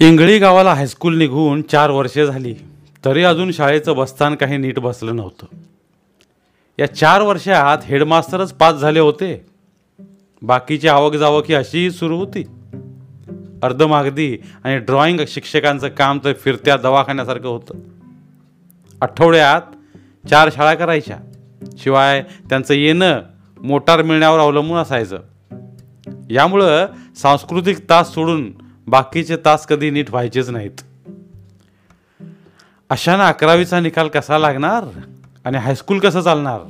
इंगळी गावाला हायस्कूल निघून चार वर्षे झाली. तरी अजून शाळेचं बस्तान काही नीट बसलं नव्हतं. या चार वर्षात हेडमास्टरच पास झाले होते. बाकीची आवक जावक ही अशीही सुरू होती. अर्धमागदी आणि ड्रॉइंग शिक्षकांचं काम तर फिरत्या दवाखान्यासारखं होतं. आठवड्यात चार शाळा करायच्या. शिवाय त्यांचं येणं मोटार मिळण्यावर अवलंबून असायचं. यामुळं सांस्कृतिक तास सोडून बाकीचे तास कधी नीट व्हायचेच नाहीत. अशानं अकरावीचा निकाल कसा लागणार आणि हायस्कूल कसं चालणार?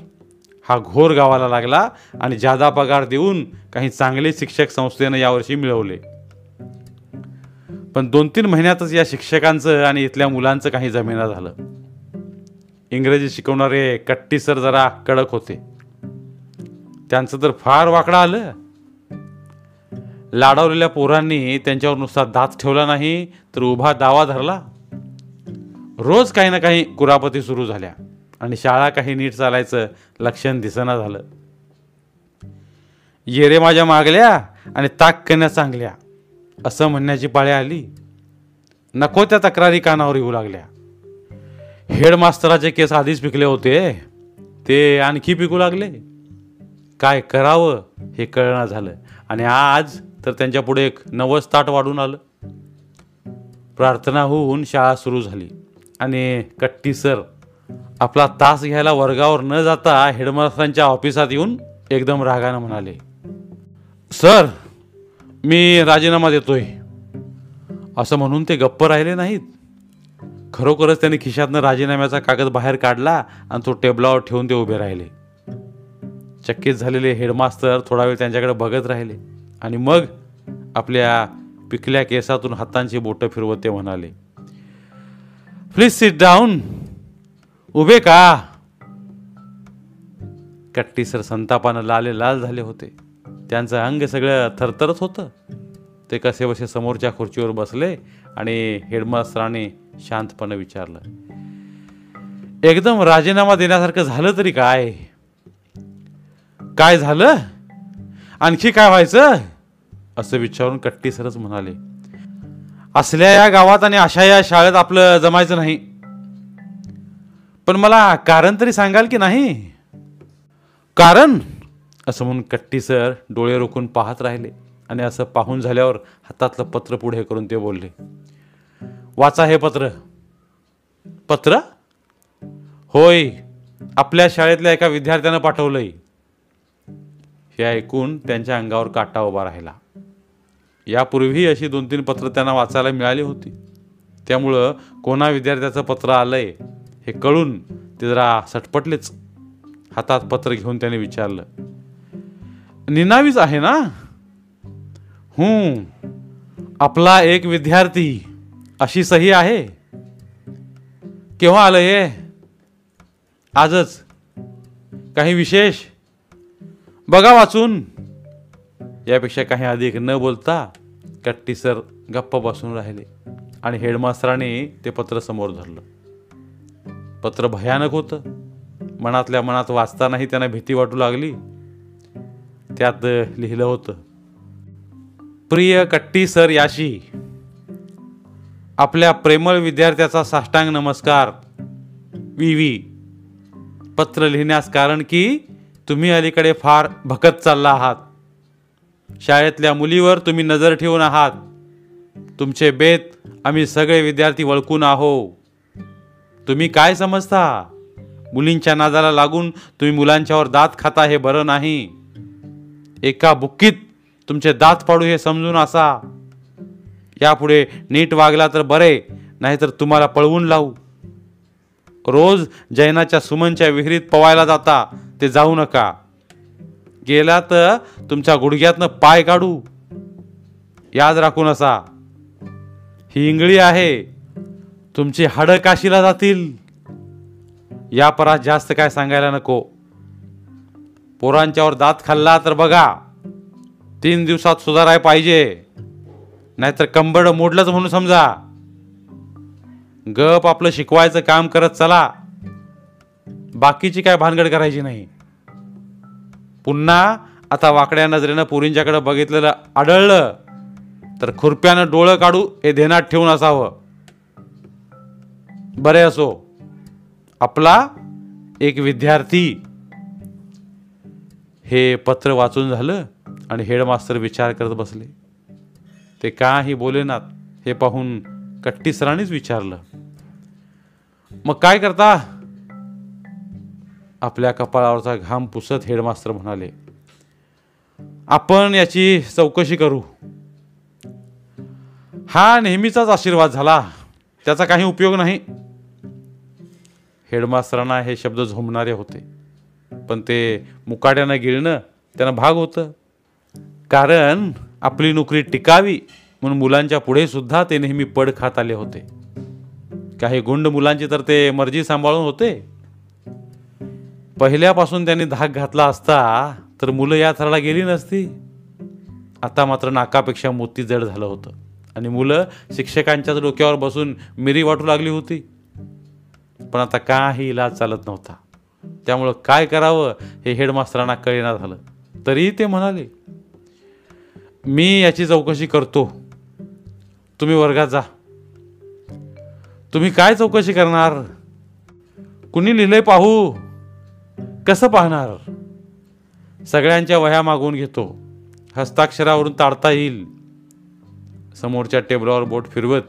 हा घोर गावाला लागला आणि जादा पगार देऊन काही चांगले शिक्षक संस्थेनं यावर्षी मिळवले. पण दोन तीन महिन्यातच या शिक्षकांचं आणि इथल्या मुलांचं काही जमेना झालं. इंग्रजी शिकवणारे कट्टी सर जरा कडक होते. त्यांचं तर फार वाकडं आलं. लाडवलेल्या पोरांनी त्यांच्यावर नुसता दात ठेवला नाही तर उभा दावा धरला. रोज काही ना काही कुरापती सुरू झाल्या आणि शाळा काही नीट चालायचं लक्षण दिसना झालं. येरे माझ्या मागल्या आणि ताक कन्या चांगल्या असं म्हणण्याची पाळी आली. नको त्या तक्रारी कानावर येऊ लागल्या. हेडमास्तराचे केस आधीच पिकले होते ते आणखी पिकू लागले. काय करावं हे कळणं झालं आणि आज तर त्यांच्या पुढे एक नवस ताट वाढून आलं. प्रार्थना हो होऊन शाळा सुरू झाली. आणि कट्टी सर आपला तास घ्यायला वर्गावर न जाता हेडमास्टरांच्या ऑफिसात येऊन एकदम रागानं म्हणाले सर मी राजीनामा देतोय. असं म्हणून ते गप्प राहिले नाहीत. खरोखरच त्यांनी खिशातनं राजीनाम्याचा कागद बाहेर काढला आणि तो टेबलावर ठेवून ते उभे राहिले. चक्कीत झालेले हेडमास्तर थोडा वेळ त्यांच्याकडे बघत राहिले. आणि मग आपल्या पिकल्या केसातून हातांची बोटं फिरवत ते म्हणाले प्लीज सिट डाऊन उभे का? कट्टी सर संतापानं लाले लाल झाले होते. त्यांचं अंग सगळं थरथरत होतं. ते कसे बसे समोरच्या खुर्चीवर बसले आणि हेडमास्तराने शांतपणे विचारलं एकदम राजीनामा देण्यासारखं झालं तरी काय? काय झालं? आणखी काय व्हायचं? असं विचारून कट्टी सरच म्हणाले असल्या या गावात आणि अशा या शाळेत आपलं जमायचं नाही. पण मला कारण तरी सांगाल की नाही? कारण? असं म्हणून कट्टी सर डोळे रोखून पाहत राहिले आणि असं पाहून झाल्यावर हातातलं पत्र पुढे करून ते बोलले वाचा हे पत्र. पत्र? होय आपल्या शाळेतल्या एका विद्यार्थ्यानं पाठवलंय. हे ऐकून त्यांच्या अंगावर काटा उभा राहिला. यापूर्वी अशी दोन तीन पत्र त्यांना वाचायला मिळाली होती. त्यामुळं कोणा विद्यार्थ्याचं पत्र आलंय हे कळून ते जरा सटपटलेच हातात पत्र घेऊन त्याने विचारलं. निनावीच आहे ना? हूं आपला एक विद्यार्थी अशी सही आहे? केव्हा आलं हे? आजच. काही विशेष? बघा वाचून. यापेक्षा काही अधिक न बोलता कट्टी सर गप्प बसून राहिले आणि हेडमास्तराने ते पत्र समोर धरलं. पत्र भयानक होतं. मनातल्या मनात वाचतानाही त्यांना भीती वाटू लागली. त्यात लिहिलं होतं प्रिय कट्टी सर याशी आपल्या प्रेमळ विद्यार्थ्याचा साष्टांग नमस्कार. वी वी पत्र लिहिण्यास कारण की तुम्ही अलीकडे फार भकत चालला आहात. शाळेतल्या मुलीवर तुम्ही नजर ठेवून आहात. तुमचे बेत आम्ही सगळे विद्यार्थी वळकून आहो तुम्ही काय समजता? मुलींच्या नादाला लागून तुम्ही मुलांच्यावर दात खाता हे बरं नाही. एका बुक्कीत तुमचे दात पाडू हे समजून असा. यापुढे नीट वागला तर बरे नाहीतर तुम्हाला पळवून लावू. रोज जैनाच्या सुमनच्या विहिरीत पवायला जाता ते जाऊ नका. गेला तर तुमच्या गुडघ्यातनं पाय काढू. याद राखून असा ही इंगळी आहे. तुमची हाडं काशीला जातील. या परात जास्त काय सांगायला नको. पोरांच्यावर दात खाल्ला तर बघा. तीन दिवसात सुधाराय पाहिजे. नाहीतर कंबड मोडलंच म्हणून समजा. गप आपलं शिकवायचं काम करत चला. बाकीची काय भानगड करायची नाही. पुन्हा आता वाकड्या नजरेनं पुरींच्याकडे बघितलेलं आढळलं तर खुरप्यानं डोळं काढू हे ध्यानात ठेवून असावं. बरे असो. आपला एक विद्यार्थी. हे पत्र वाचून झालं आणि हेडमास्तर विचार करत बसले. ते काही बोलेनात हे पाहून कट्टी सरांनीच विचारलं. मग काय करता? आपल्या कपाळावरचा घाम पुसत हेडमास्तर म्हणाले आपण याची चौकशी करू. हा नेहमीचाच आशीर्वाद झाला. त्याचा काही उपयोग नाही. हेडमास्तरांना हे शब्द झोंबणारे होते पण ते मुकाट्यानं गिळणं त्यांना भाग होतं. कारण आपली नोकरी टिकावी म्हणून मुलांच्या पुढे सुद्धा ते नेहमी पड खात आले होते. काही गुंड मुलांची तर ते मर्जी सांभाळून होते. पहिल्यापासून त्यांनी धाक घातला असता तर मुलं या थराला गेली नसती. आता मात्र नाकापेक्षा मोती जड झालं होतं. आणि मुलं शिक्षकांच्याच डोक्यावर बसून मिरी वाटू लागली होती. पण आता काही इलाज चालत नव्हता. त्यामुळं काय करावं हे हेडमास्तरांना कळेना झालं. तरीही ते म्हणाले मी याची चौकशी करतो. तुम्ही वर्गात जा. तुम्ही काय चौकशी करणार? कुणी लिहिलंय पाहू? कसं पाहणार? सगळ्यांच्या वह्या मागवून घेतो. हस्ताक्षरावरून ताडता येईल. समोरच्या टेबलावर बोट फिरवत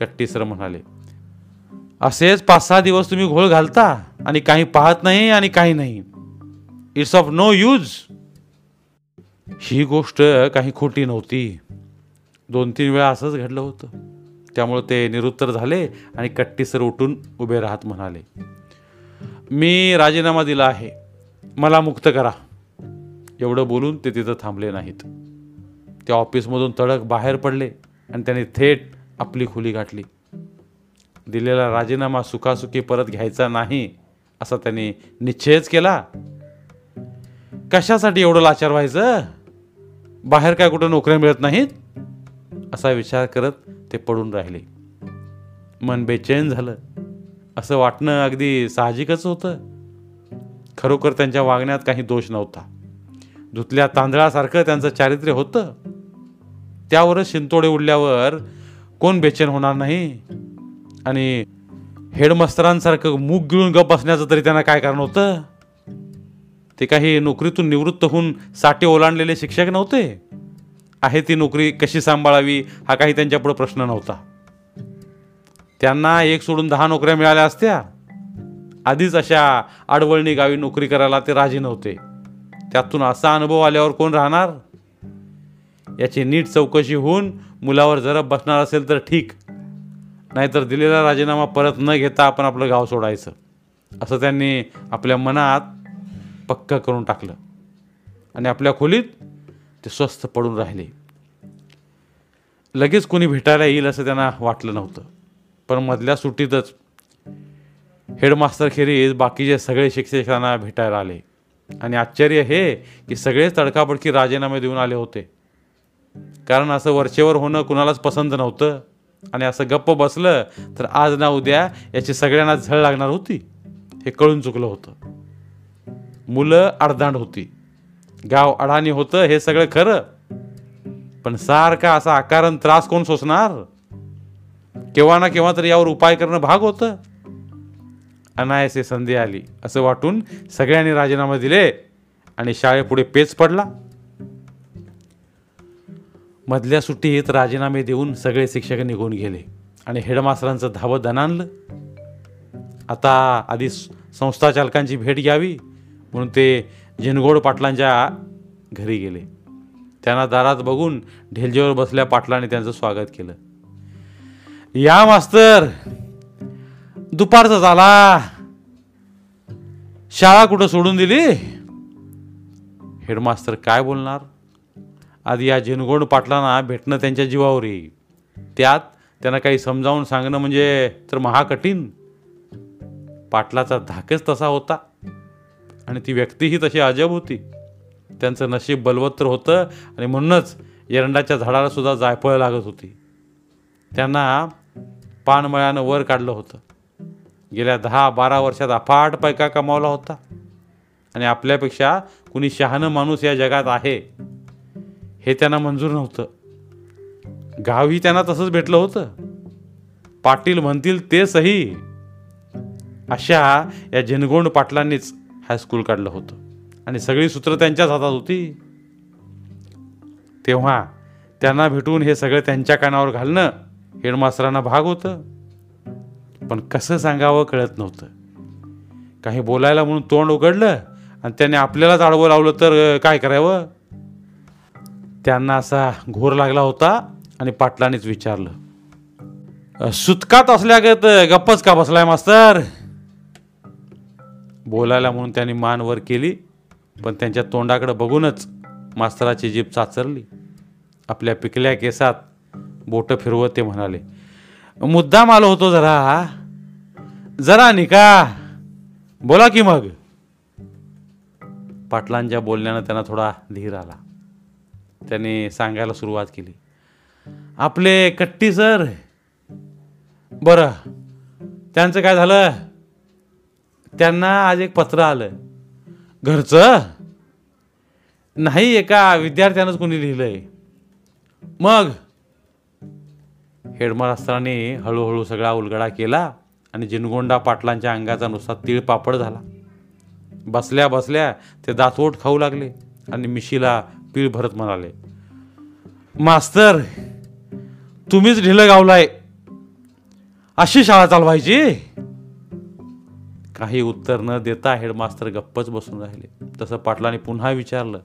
कट्टी सर म्हणाले असेच पाच सहा दिवस तुम्ही घोळ घालता आणि काही पाहत नाही आणि काही नाही. इट्स ऑफ नो यूज ही गोष्ट काही खोटी नव्हती. दोन तीन वेळा असंच घडलं होतं. त्यामुळे ते निरुत्तर झाले आणि कट्टी सर उठून उभे राहत म्हणाले मी राजीनामा दिला आहे. मला मुक्त करा. एवढं बोलून ते तिथं थांबले नाहीत. त्या ऑफिसमधून तडक बाहेर पडले आणि त्यांनी थेट आपली खुली गाठली. दिलेला राजीनामा सुखासुखी परत घ्यायचा नाही असा त्यांनी निश्चयच केला. कशासाठी एवढं लाचार व्हायचं? बाहेर काय कुठं नोकऱ्या मिळत नाहीत? असा विचार करत ते पडून राहिले. मन बेचैन झालं. असं वाटणं अगदी साहजिकच होतं. खरोखर त्यांच्या वागण्यात काही दोष नव्हता. धुतल्या तांदळासारखं त्यांचं चारित्र्य होतं. त्यावरच शिंतोडे उडल्यावर कोण बेचैन होणार नाही? आणि हेडमास्तरांसारखं मूग गिळून गप बसण्याचं तरी त्यांना काय कारण होतं? ते काही नोकरीतून निवृत्त होऊन साठे ओलांडलेले शिक्षक नव्हते? आहे ती नोकरी कशी सांभाळावी हा काही त्यांच्यापुढे प्रश्न नव्हता. त्यांना एक सोडून दहा नोकऱ्या मिळाल्या असत्या. आधीच अशा आडवळणी गावी नोकरी करायला ते राजी नव्हते. त्यातून असा अनुभव आल्यावर कोण राहणार? याची नीट चौकशी होऊन मुलावर जरब बसणार असेल तर ठीक. नाहीतर दिलेला राजीनामा परत न घेता आपण आपलं गाव सोडायचं. असं त्यांनी आपल्या मनात पक्क करून टाकलं. आणि आपल्या खोलीत ते स्वस्थ पडून राहिले. लगेच कोणी भेटायला येईल असं त्यांना वाटलं नव्हतं. पण मधल्या सुट्टीतच हेडमास्तर खेरीज बाकीचे सगळे शिक्षकांना भेटायला आले. आणि आश्चर्य हे की सगळेच तडकाबडकी राजीनामे देऊन आले होते. कारण असं वरचेवर होणं कुणालाच पसंत नव्हतं. आणि असं गप्प बसलं तर आज ना उद्या याची सगळ्यांना झळ लागणार होती. हे कळून चुकलं होतं. मुलं अडदांड होती. गाव अडाणी होतं हे सगळं खरं. पण सारखा असा आकारण त्रास कोण सोसणार? केव्हा ना केव्हा तरी यावर उपाय करणं भाग होतं. अनायसे संधी आली. असं वाटून सगळ्यांनी राजीनामे दिले आणि शाळेपुढे पेच पडला. मधल्या सुट्टीत राजीनामे देऊन सगळे शिक्षक निघून गेले आणि हेडमास्टरांचं धावत दणानलं आता आधी संस्था चालकांची भेट घ्यावी म्हणून ते जिनगोड पाटलांच्या घरी गेले. त्यांना दारात बघून ढेलजेवर बसल्या पाटलाने त्यांचं स्वागत केलं. या मास्तर दुपारचा झाला. शाळा कुठं सोडून दिली? हेडमास्तर काय बोलणार? आधी या झिनगोड पाटलांना भेटणं त्यांच्या जीवावर. येईल त्यात त्यांना काही समजावून सांगणं म्हणजे तर महाकठीण. पाटलाचा धाकच तसा होता. आणि ती व्यक्तीही तशी अजब होती. त्यांचं नशीब बलवत्र होतं आणि म्हणूनच एरंडाच्या झाडाला सुद्धा जायफळ लागत होती. त्यांना पानमळ्यानं वर काढलं होतं. गेल्या दहा बारा वर्षात अफाट पैका कमावला होता. आणि आपल्यापेक्षा कुणी शहाणं माणूस या जगात आहे हे त्यांना मंजूर नव्हतं. गावही त्यांना तसंच भेटलं होतं. पाटील म्हणतील ते सही. अशा या जनगोंड पाटलांनीच हायस्कूल काढलं होतं. आणि सगळी सूत्र त्यांच्याच हातात होती. तेव्हा त्यांना भेटून हे सगळं त्यांच्या कानावर घालणं हेडमास्तरांना भाग होतं. पण कसं सांगावं कळत नव्हतं. काही बोलायला म्हणून तोंड उघडलं आणि त्याने आपल्यालाच आडवं लावलं तर काय करावं? त्यांना असा घोर लागला होता आणि पाटलानेच विचारलं सुतकात असल्यागत गप्पच का बसलाय मास्तर? बोलायला म्हणून त्यांनी मान वर केली पण त्यांच्या तोंडाकडे बघूनच मास्तराची जीभ चाचरली. आपल्या पिकल्या केसात बोटं फिरवत ते म्हणाले मुद्दाम आलो होतो जरा. जरा निका. बोला की मग. पाटलांच्या बोलण्यानं त्यांना थोडा धीर आला. त्यांनी सांगायला सुरुवात केली आपले कट्टी सर. बरं त्यांचं काय झालं? त्यांना आज एक पत्र आलं. घरचं? नाही एका विद्यार्थ्यानंच कोणी लिहिलंय. मग हेडमास्तराने हळूहळू सगळा उलगडा केला आणि जिनगोंडा पाटलांच्या अंगाचा नुसता तीळ पापड झाला. बसल्या बसल्या ते दातवट खाऊ लागले आणि मिशीला पीळ भरत म्हणाले मास्तर तुम्हीच ढिलं गावलाय. अशी शाळा चालवायची? काही उत्तर न देता हेडमास्तर गप्पच बसून राहिले. तसं पाटलाने पुन्हा विचारलं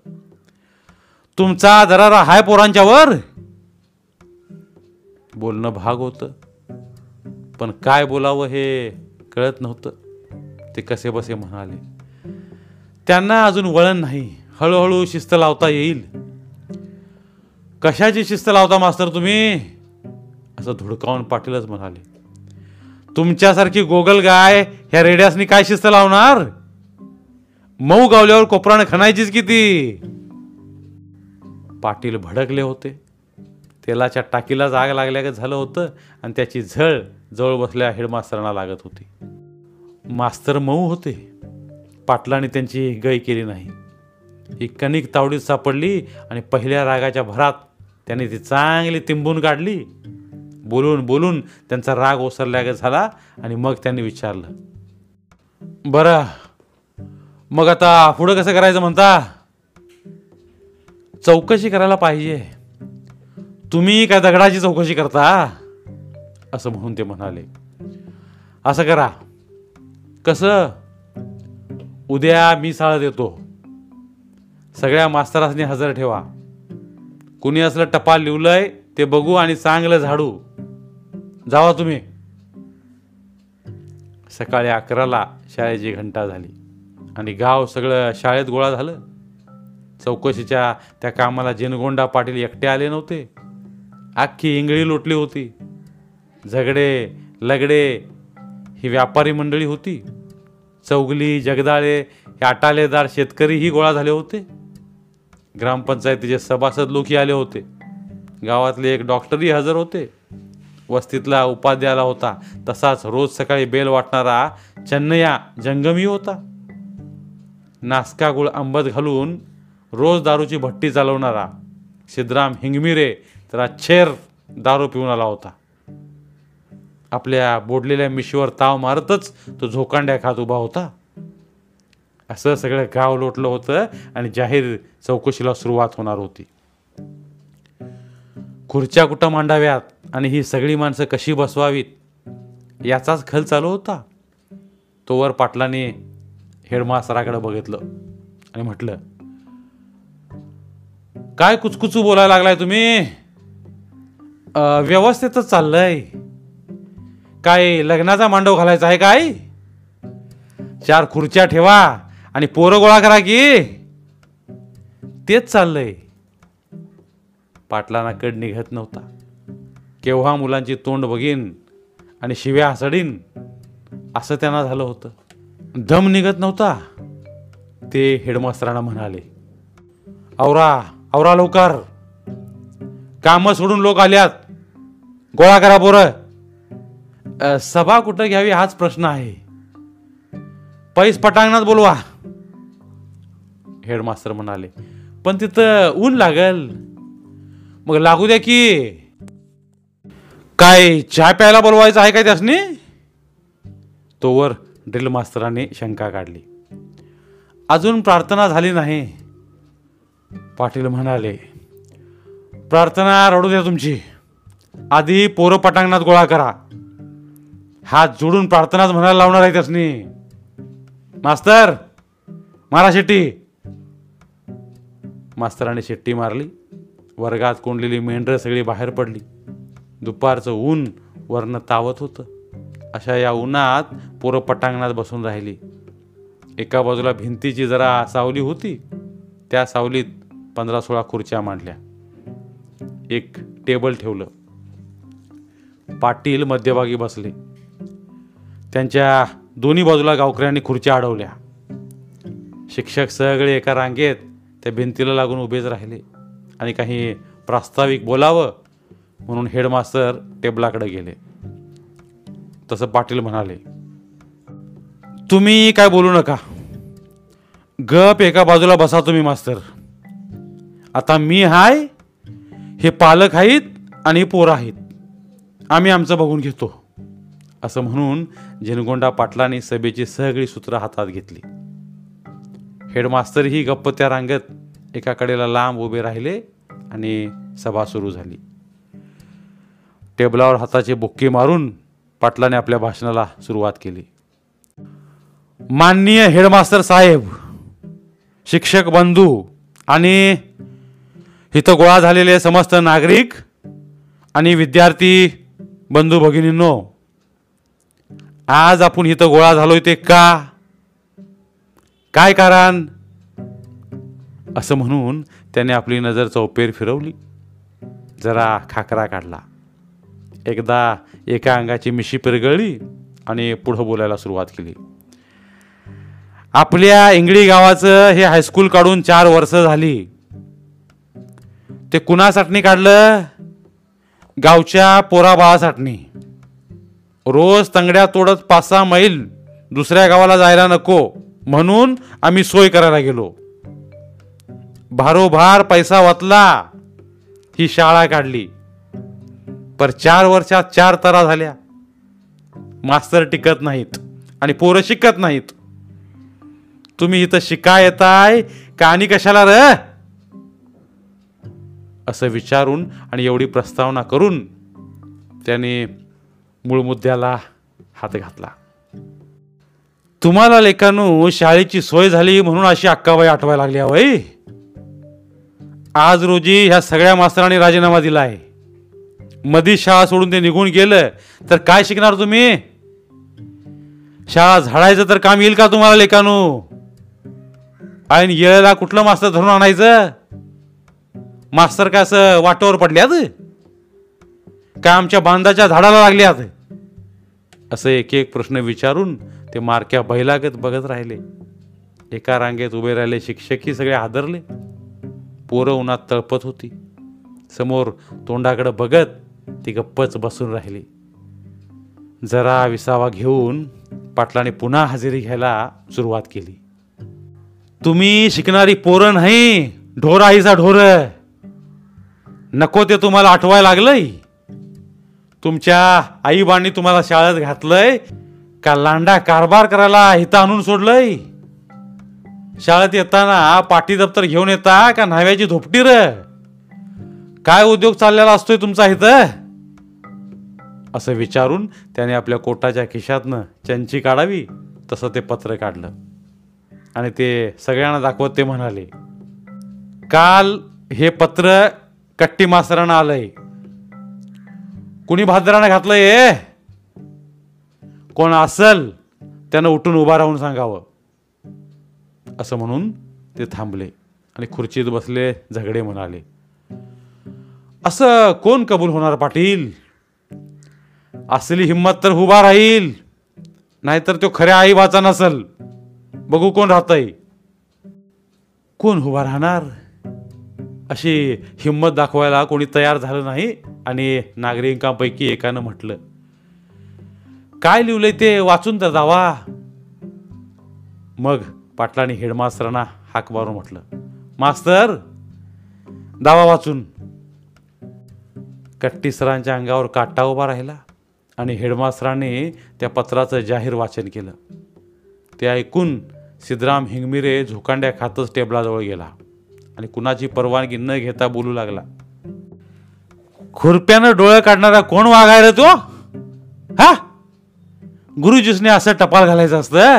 तुमचा दरारा हाय पोरांच्यावर. बोलणं भाग होतं. पण काय बोलावं हे कळत नव्हतं. ते कसे बसे म्हणाले. त्यांना अजून वळण नाही. हळूहळू शिस्त लावता येईल. कशाची शिस्त लावता मास्तर तुम्ही? असं धुडकावून पाटीलच म्हणाले. तुमच्यासारखी गोगल गाय ह्या रेड्यासनी काय शिस्त लावणार? मऊ गावल्यावर कोपरानं खणायचीच किती पाटील भडकले होते. तेलाच्या टाकीला जाग लागल्या झालं होतं आणि त्याची झळ जवळ बसल्या हेडमास्तरांना लागत होती. मास्तर मऊ होते. पाटलाने त्यांची गय केली नाही. ही कणिक तावडीत सापडली आणि पहिल्या रागाच्या भरात त्यांनी ती चांगली तिंबून काढली. बोलून बोलून त्यांचा राग ओसरल्या झाला आणि मग त्यांनी विचारलं बरं मग आता पुढं कसं करायचं म्हणता? चौकशी करायला पाहिजे. तुम्ही काय दगडाची चौकशी करता? असं म्हणून ते म्हणाले. असं करा. कसं? उद्या मी साळत देतो सगळ्या मास्तरांनी हजर ठेवा. कुणी असलं टपाल लिवलंय ते बघू आणि चांगलं झाडू. जावा तुम्ही. सकाळी अकराला शाळेची घंटा झाली. आणि गाव सगळं शाळेत गोळा झालं. चौकशीच्या त्या कामाला जिनगोंडा पाटील एकटे आले नव्हते. अख्खी इंगळी लोटली होती. झगडे लगडे ही व्यापारी मंडळी होती. चौगली जगदाळे हे आटालेदार शेतकरीही गोळा झाले होते. ग्रामपंचायतीचे सभासद लोकही आले होते. गावातले एक डॉक्टरही हजर होते. वस्तीतला उपाध्याला होता. तसाच रोज सकाळी बेल वाटणारा चन्नया जंगमी होता. नासका गुळ आंबत घालून रोज दारूची भट्टी चालवणारा सिद्धराम हिंगमिरे तर छेर दारू पिऊन आला होता. आपल्या बोडलेल्या मिशीवर ताव मारतच तो झोकांड्या खात उभा होता. असं सगळं गाव लोटलं होतं आणि जाहीर चौकशीला सुरुवात होणार होती. खुर्च्या कुठं मांडाव्यात आणि ही सगळी माणसं कशी बसवावीत याचाच खल चालू होता. तोवर पाटलाने हेडमास्तराकडे बघितलं आणि म्हटलं काय कुचकुचू बोलायला लागलाय तुम्ही? व्यवस्थितच चाललंय. काय लग्नाचा मांडव घालायचा आहे काय? चार खुर्च्या ठेवा आणि पोरं गोळा करा की. तेच चाललंय. पाटलांना कड निघत नव्हता. केव्हा मुलांची तोंड बघीन आणि शिव्या हसडीन असं त्यांना झालं होतं. दम निघत नव्हता. ते हेडमास्तरांना म्हणाले आवरा आवरा लवकर. कामं सोडून लोक आल्यात. गोळा करा पोरं. सभा कुठं घ्यावी हाच प्रश्न आहे. पैस पटांगणात बोलवा. हेडमास्तर म्हणाले पण तिथं ऊन लागल. मग लागू द्या की. काय चहा प्यायला बोलवायचं आहे काय त्यासनी? तोवर ड्रिल मास्तराने शंका काढली. अजून प्रार्थना झाली नाही. पाटील म्हणाले प्रार्थना रडू द्या तुमची. आधी पोरं पटांगणात गोळा करा. हात जोडून प्रार्थनाच म्हणायला लावणार आहे त्यासनी. मास्तर मारा शेट्टी. मास्तराने शेट्टी मारली. वर्गात कोंडलेली मेंढरं सगळी बाहेर पडली. दुपारचं ऊन वरनं तावत होतं. अशा या उन्हात पोरं पटांगणात बसून राहिली. एका बाजूला भिंतीची जरा सावली होती. त्या सावलीत पंधरा सोळा खुर्च्या मांडल्या. एक टेबल ठेवलं. पाटील मध्यभागी बसले. त्यांच्या दोन्ही बाजूला गावकऱ्यांनी खुर्च्या अडवल्या. शिक्षक सगळे एका रांगेत त्या भिंतीला लागून उभेच राहिले आणि काही प्रास्ताविक बोलावं म्हणून हेडमास्तर टेबलाकडे गेले. तसं पाटील म्हणाले तुम्ही काय बोलू नका. गप एका बाजूला बसा तुम्ही मास्तर. आता मी हाय हे पालक आहेत आणि पोरं आहेत. आम्ही आमचं बघून घेतो. असं म्हणून झिनगोंडा पाटलांनी सभेची सगळी सूत्र हातात घेतली. हेडमास्तरही गप्प त्या रांगत एका कडेला लांब उभे राहिले आणि सभा सुरू झाली. टेबलावर हाताचे बुक्के मारून पाटलाने आपल्या भाषणाला सुरुवात केली. माननीय हेडमास्तर साहेब शिक्षक बंधू आणि इथं गोळा झालेले समस्त नागरिक आणि विद्यार्थी बंधू भगिनींनो आज आपण इथं गोळा झालोय ते का? काय कारण? असं म्हणून त्याने आपली नजर चौपेर फिरवली. जरा खाकरा काढला. एकदा एका अंगाची मिशी पिरगळली आणि पुढं बोलायला सुरुवात केली. आपल्या इंगळी गावाचं हे हायस्कूल काढून चार वर्ष झाली. ते कुणासाठी काढलं? गावच्या पोराबाळासाठी रोज तंगड्या तोडत पाच सहा मैल दुसऱ्या गावाला जायला नको म्हणून आम्ही सोय करायला गेलो. भारोभार पैसा वाचला ही शाळा काढली. पर चार वर्षात चार तरा झाल्या. मास्तर टिकत नाहीत आणि पोरं शिकत नाहीत. तुम्ही इथं शिका येताय का आणि कशाला र? असं विचारून आणि एवढी प्रस्तावना करून त्याने मूळ मुद्द्याला हात घातला. तुम्हाला लेखानू शाळेची सोय झाली म्हणून अशी अक्काबाई आठवायला लागली वय आज रोजी ह्या सगळ्या मास्तरांनी राजीनामा दिला आहे मधी शाळा सोडून ते निघून गेलं तर काय शिकणार तुम्ही? शाळा झाडायचं तर काम येईल का तुम्हाला लेखानू आणि येळेला कुठलं मास्तर धरून आणायचं? मास्तर का असं वाटावर पडल्यात काय आमच्या बांधाच्या झाडाला लागल्यात असं एक एक प्रश्न विचारून ते मारक्या बैलागत बघत राहिले. एका रांगेत उभे राहिले शिक्षकही सगळे हादरले. पोरं उन्हात तळपत होती. समोर तोंडाकडे बघत ती गप्पच बसून राहिली. जरा विसावा घेऊन पाटलाने पुन्हा हजेरी घ्यायला सुरुवात केली. तुम्ही शिकणारी पोरं नाही ढोर आईचा ढोर. नको ते तुम्हाला आठवायला लागलंय. तुमच्या आईबांनी तुम्हाला शाळेत घातलंय का लांडा कारभार करायला हिता आणून सोडलंय? शाळेत येताना पाटी दप्तर घेऊन येता का न्हाव्याची धोपटी र? काय उद्योग चाललेला असतोय तुमचा इथं? असं विचारून त्याने आपल्या कोटाच्या खिशातनं चंची काढावी तसं ते पत्र काढलं. आणि ते सगळ्यांना दाखवत ते म्हणाले काल हे पत्र कट्टी मासरानं आलंय. कुणी भाजरानं घातलंय ए कोण असल त्यानं उठून उभा राहून सांगावं. असं म्हणून ते थांबले आणि खुर्चीत बसले झगडे म्हणाले. असं कोण कबूल होणार पाटील? असली हिंमत तर उभा राहील नाहीतर तो खऱ्या आई वाचा नसल. बघू कोण राहतय. कोण उभा राहणार? अशी हिंमत दाखवायला कोणी तयार झालं नाही आणि नागरिकांपैकी एकानं म्हटलं. काय लिहिलंय ते वाचून तर जावा. मग पाटलाने हेडमास्तरांना हाक मारून म्हटलं मास्तर दावा वाचून. कट्टी सरांच्या अंगावर काटा उभा राहिला आणि हेडमास्टरांनी त्या पत्राचं जाहीर वाचन केलं. ते ऐकून सिद्धराम हिंगमिरे झोकांड्या खातच टेबलाजवळ गेला. आणि कुणाची परवानगी न घेता बोलू लागला. खुरप्यानं डोळे काढणारा कोण वागायला रे तो? हा? गुरुजीसने असं टपाल घालायचं असतं?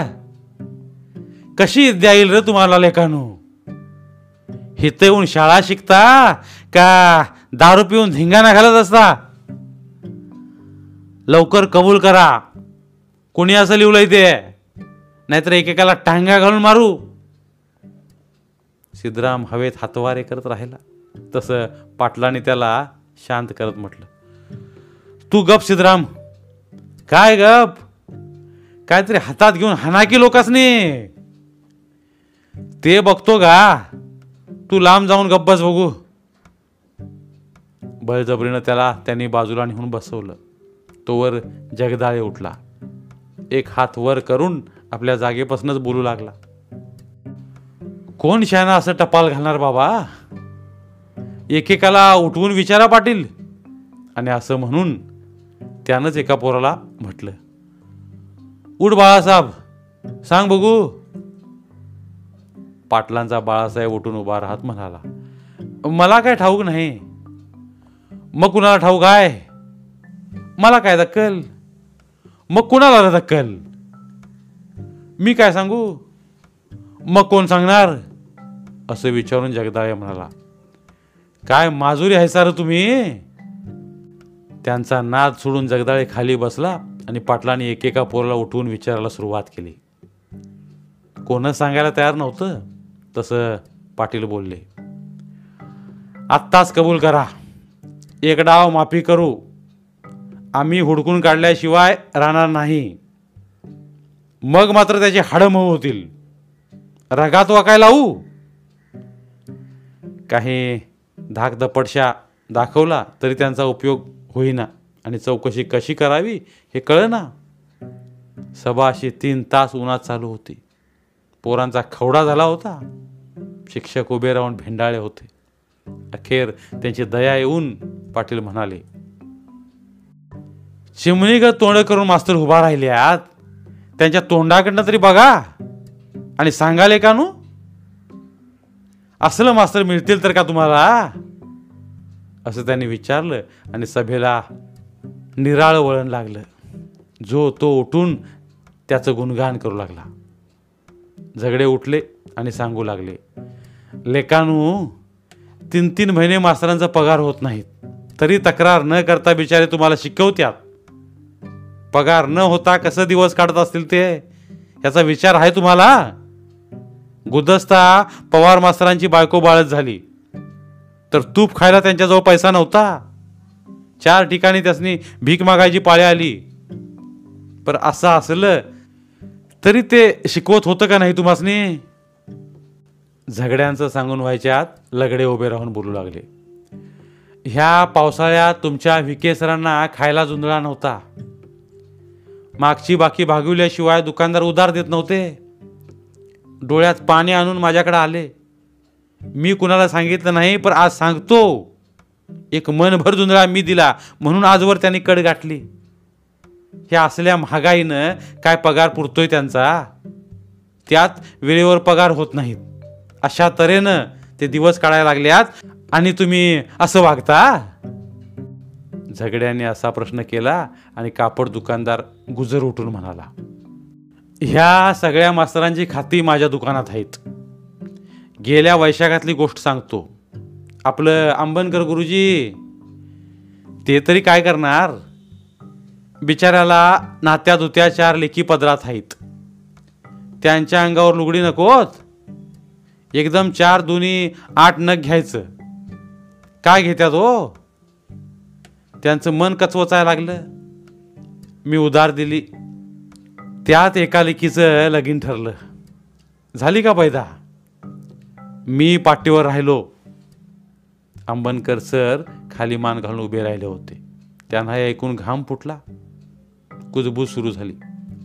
कशी द्याईल येईल रे तुम्हाला लेखानू? हिथं येऊन शाळा शिकता का दारू पिऊन धिंगाणा घालत असता? लवकर कबूल करा. कोणी असं लिवलंय ते? नाहीतर एकेकाला टांगा घालून मारू. सिद्धराम हवेत हातवारे करत राहिला. तसं पाटलाने त्याला शांत करत म्हटलं तू गप सिद्धराम. काय गप? काहीतरी हातात घेऊन हनाकी लोकांनी ते बघतो का? तू लांब जाऊन गप्पच बघू. बळजबरीनं त्याला त्यांनी बाजूला नेऊन बसवलं. तोवर जगदाळे उठला. एक हात वर करून आपल्या जागेपासूनच बोलू लागला. कोण शहाणा असं टपाल घालणार बाबा? एकेकाला उठवून विचारा पाटील. आणि असं म्हणून त्यानंच एका पोराला म्हटलं. उठ बाळासाहेब सांग बघू. पाटलांचा बाळासाहेब उठून उभा राहत म्हणाला मला काय ठाऊक नाही. मग कुणाला ठाऊक आहे? मला काय दक्कल मग कुणाला दक्कल मी काय सांगू? मग कोण सांगणार? असं विचारून जगदाळे म्हणाला. काय माजुरी आहे सारं तुम्ही? त्यांचा नाद सोडून जगदाळे खाली बसला आणि पाटलाने एकेका पोराला उठवून विचारायला सुरुवात केली. कोणच सांगायला तयार नव्हतं तसं पाटील बोलले. आत्ताच कबूल करा. एक डाव माफी करू. आम्ही हुडकून काढल्याशिवाय राहणार नाही. मग मात्र त्याची हाडं मऊ होतील. रगात वाकाय लावू. काही धाकदपटशा दाखवला तरी त्यांचा उपयोग होईना आणि चौकशी कशी करावी हे कळना. सभा अशी तीन तास उन्हात चालू होती. पोरांचा खवडा झाला होता. शिक्षक उभे राहून भेंडाळे होते. अखेर त्यांची दया येऊन पाटील म्हणाले चिमणीगत तोंड करून मास्तर उभा राहिले आत त्यांच्या तोंडाकडनं तरी बघा. आणि सांगाले का नू? असलं मास्तर मिळतील तर का तुम्हाला? असं त्यांनी विचारलं आणि सभेला निराळ वळण लागलं. जो तो उठून त्याचं गुणगान करू लागला. झगडे उठले आणि सांगू लागले लेकानू तीन तीन महिने मास्तरांचा पगार होत नाहीत. तरी तक्रार न करता बिचारे तुम्हाला शिकवत्यात. पगार न होता कसं दिवस काढत असतील ते? याचा विचार आहे तुम्हाला? गुदस्ता पवार मास्तरांची बायको बाळत झाली. तर तूप खायला त्यांच्याजवळ पैसा नव्हता. चार ठिकाणी त्यासनी भीक मागायची पाळी आली. पर असं असलं तरी ते शिकवत होतं का नाही तुम्हासनी? झगड्यांचं सांगून व्हायच्या आत लगडे उभे राहून बोलू लागले. ह्या पावसाळ्यात तुमच्या विके सरांना खायला जुंजळा नव्हता. मागची बाकी भागविल्याशिवाय दुकानदार उधार देत नव्हते. डोळ्यात पाणी आणून माझ्याकडे आले. मी कुणाला सांगितलं नाही पण आज सांगतो. एक मनभर जुंधळा मी दिला म्हणून आजवर त्यांनी कड गाठली. ह्या असल्या महागाईनं काय पगार पुरतोय त्यांचा? त्यात वेळेवर पगार होत नाहीत. अशा तऱ्हेनं ते दिवस काढायला लागल्यात आणि तुम्ही असं वागता? झगड्याने असा प्रश्न केला आणि कापड दुकानदार गुजर उठून म्हणाला ह्या सगळ्या मास्तरांची खाती माझ्या दुकानात आहेत. गेल्या वैशाखातली गोष्ट सांगतो. आपलं आंबनकर गुरुजी ते तरी काय करणार? बिचाऱ्याला नात्या दुत्या चार लेखी पदरात आहेत. त्यांच्या अंगावर लुगडी नकोत. एकदम चार दोन्ही आठ नग घ्यायचं. काय घेत्यात हो? त्यांचं मन कचवचायला लागलं. मी उधार दिली. त्यात एका लेकीचं लगीन ठरलं. झाली का पैदा? मी पाठीवर राहिलो. अंबनकर सर खाली मान घालून उभे राहिले होते. त्यांना हे ऐकून घाम फुटला. कुजबूज सुरू झाली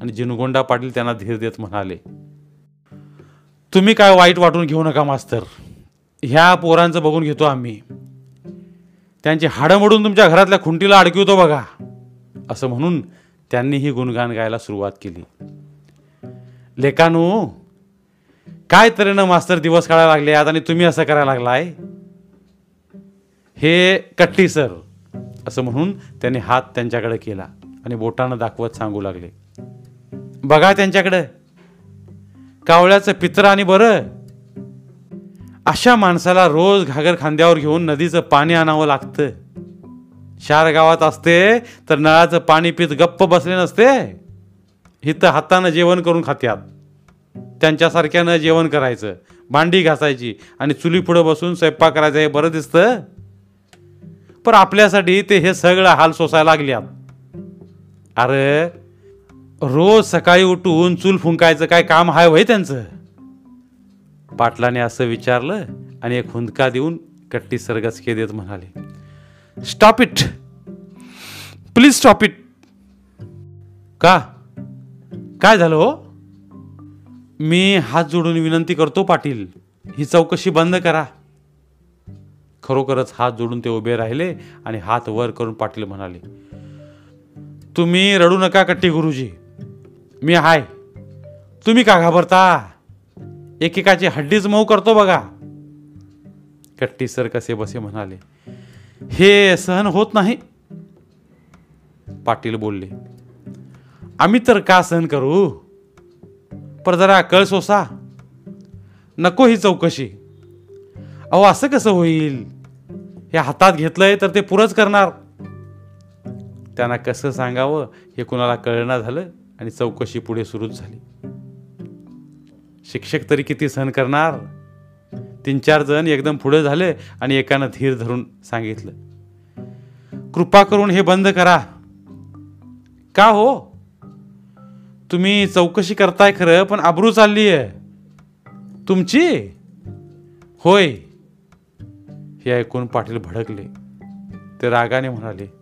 आणि जिनगोंडा पाटील त्यांना धीर देत म्हणाले तुम्ही काय वाईट वाटून घेऊ नका मास्तर. ह्या पोरांचं बघून घेतो आम्ही. त्यांची हाडं मोडून तुमच्या घरातल्या खुंटीला अडकवतो बघा. असं म्हणून त्यांनी ही गुणगान गायला सुरुवात केली. लेकानू काय तऱ्हेनं मास्तर दिवस काढायला लागले आता आणि तुम्ही असं करायला लागलाय. हे कट्टी सर असं म्हणून त्यांनी हात त्यांच्याकडे केला आणि बोटानं दाखवत सांगू लागले. बघा त्यांच्याकडे कावळ्याचं पित्र आणि बरं. अशा माणसाला रोज घागर खांद्यावर घेऊन नदीचं पाणी आणावं लागतं. शार गावात असते तर नळाचं पाणी पित गप्प बसले नसते. इथं हातानं जेवण करून खात्यात. त्यांच्यासारख्यानं जेवण करायचं. भांडी घासायची आणि चुली पुढं बसून स्वयंपाक करायचं हे बरं दिसतं? पण आपल्यासाठी ते हे सगळं हाल सोसायला लागल्यात. अरे रोज सकाळी उठून चूल फुंकायचं काय काम आहे वय त्यांचं? पाटलाने असं विचारलं आणि एक हुंदका देऊन कट्टी सरगसके देत म्हणाले stop it please stop it का? काय झालं हो? मी हात जोडून विनंती करतो पाटील ही चौकशी बंद करा. खरोखरच हात जोडून ते उभे राहिले आणि हात वर करून पाटील म्हणाले तुम्ही रडू नका कट्टी गुरुजी. मी हाय. तुम्ही का घाबरता? एकेकाची हड्डीच मऊ करतो बघा. कट्टी सर कसे बसे म्हणाले हे सहन होत नाही. पाटील बोलले आम्ही तर का सहन करू? पर जरा कळ सोसा नको ही चौकशी. अहो असं कसं होईल? हे हातात घेतलंय तर ते पुरंच करणार. त्यांना कसं सांगावं हे कुणाला कळना झालं आणि चौकशी पुढे सुरूच झाली. शिक्षक तरी किती सहन करणार? तीन चार जण एकदम पुढे झाले आणि एकानं धीर धरून सांगितलं. कृपा करून हे बंद करा. का हो? तुम्ही चौकशी करताय खरं पण आबरू चालली आहे. तुमची? होय. हे ऐकून पाटील भडकले. ते रागाने म्हणाले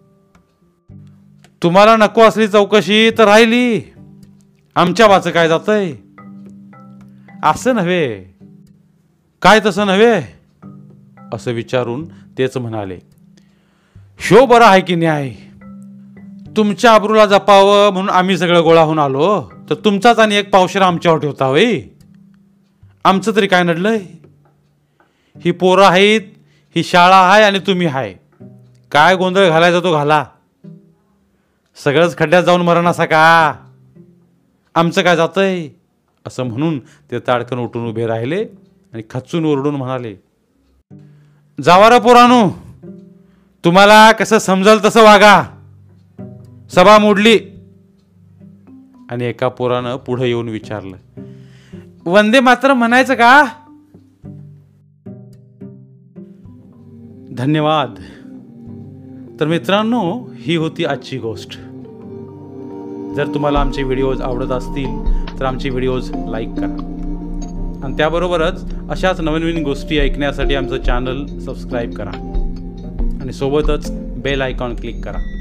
तुम्हाला नको असली चौकशी तर राहिली. आमच्या वाच काय जातंय? असं नव्हे. काय तसं नव्हे? असं विचारून तेच म्हणाले शो बरा आहे की न्याय. तुमच्या आबरूला जपावं म्हणून आम्ही सगळं गोळा होऊन आलो. तर तुमचाच आणि एक पावशेर आमच्यावर ठेवता होई आमचं तरी काय नडलंय? ही पोरं आहेत ही शाळा आहे आणि तुम्ही आहे काय गोंधळ घालायचा तो घाला. सगळंच खड्ड्यात जाऊन मरण असा का? आमचं काय जातंय? असं म्हणून ते ताडकन उठून उभे राहिले आणि खचून ओरडून म्हणाले जावारा पोरानू तुम्हाला कसं समजल तसं वागा. सभा मोडली. आणि एका पोरानं पुढे येऊन विचारलं वंदे मात्र म्हणायचं का? धन्यवाद. तर मित्रांनो ही होती आजची गोष्ट. जर तुम्हाला आमचे व्हिडिओज आवडत असतील तर आमचे व्हिडिओज लाईक करा. आणि त्याबरोबरच अशाच नवीन नवीन गोष्टी ऐकण्यासाठी आमचं चॅनल सबस्क्राईब करा. आणि सोबतच बेल आयकॉन क्लिक करा.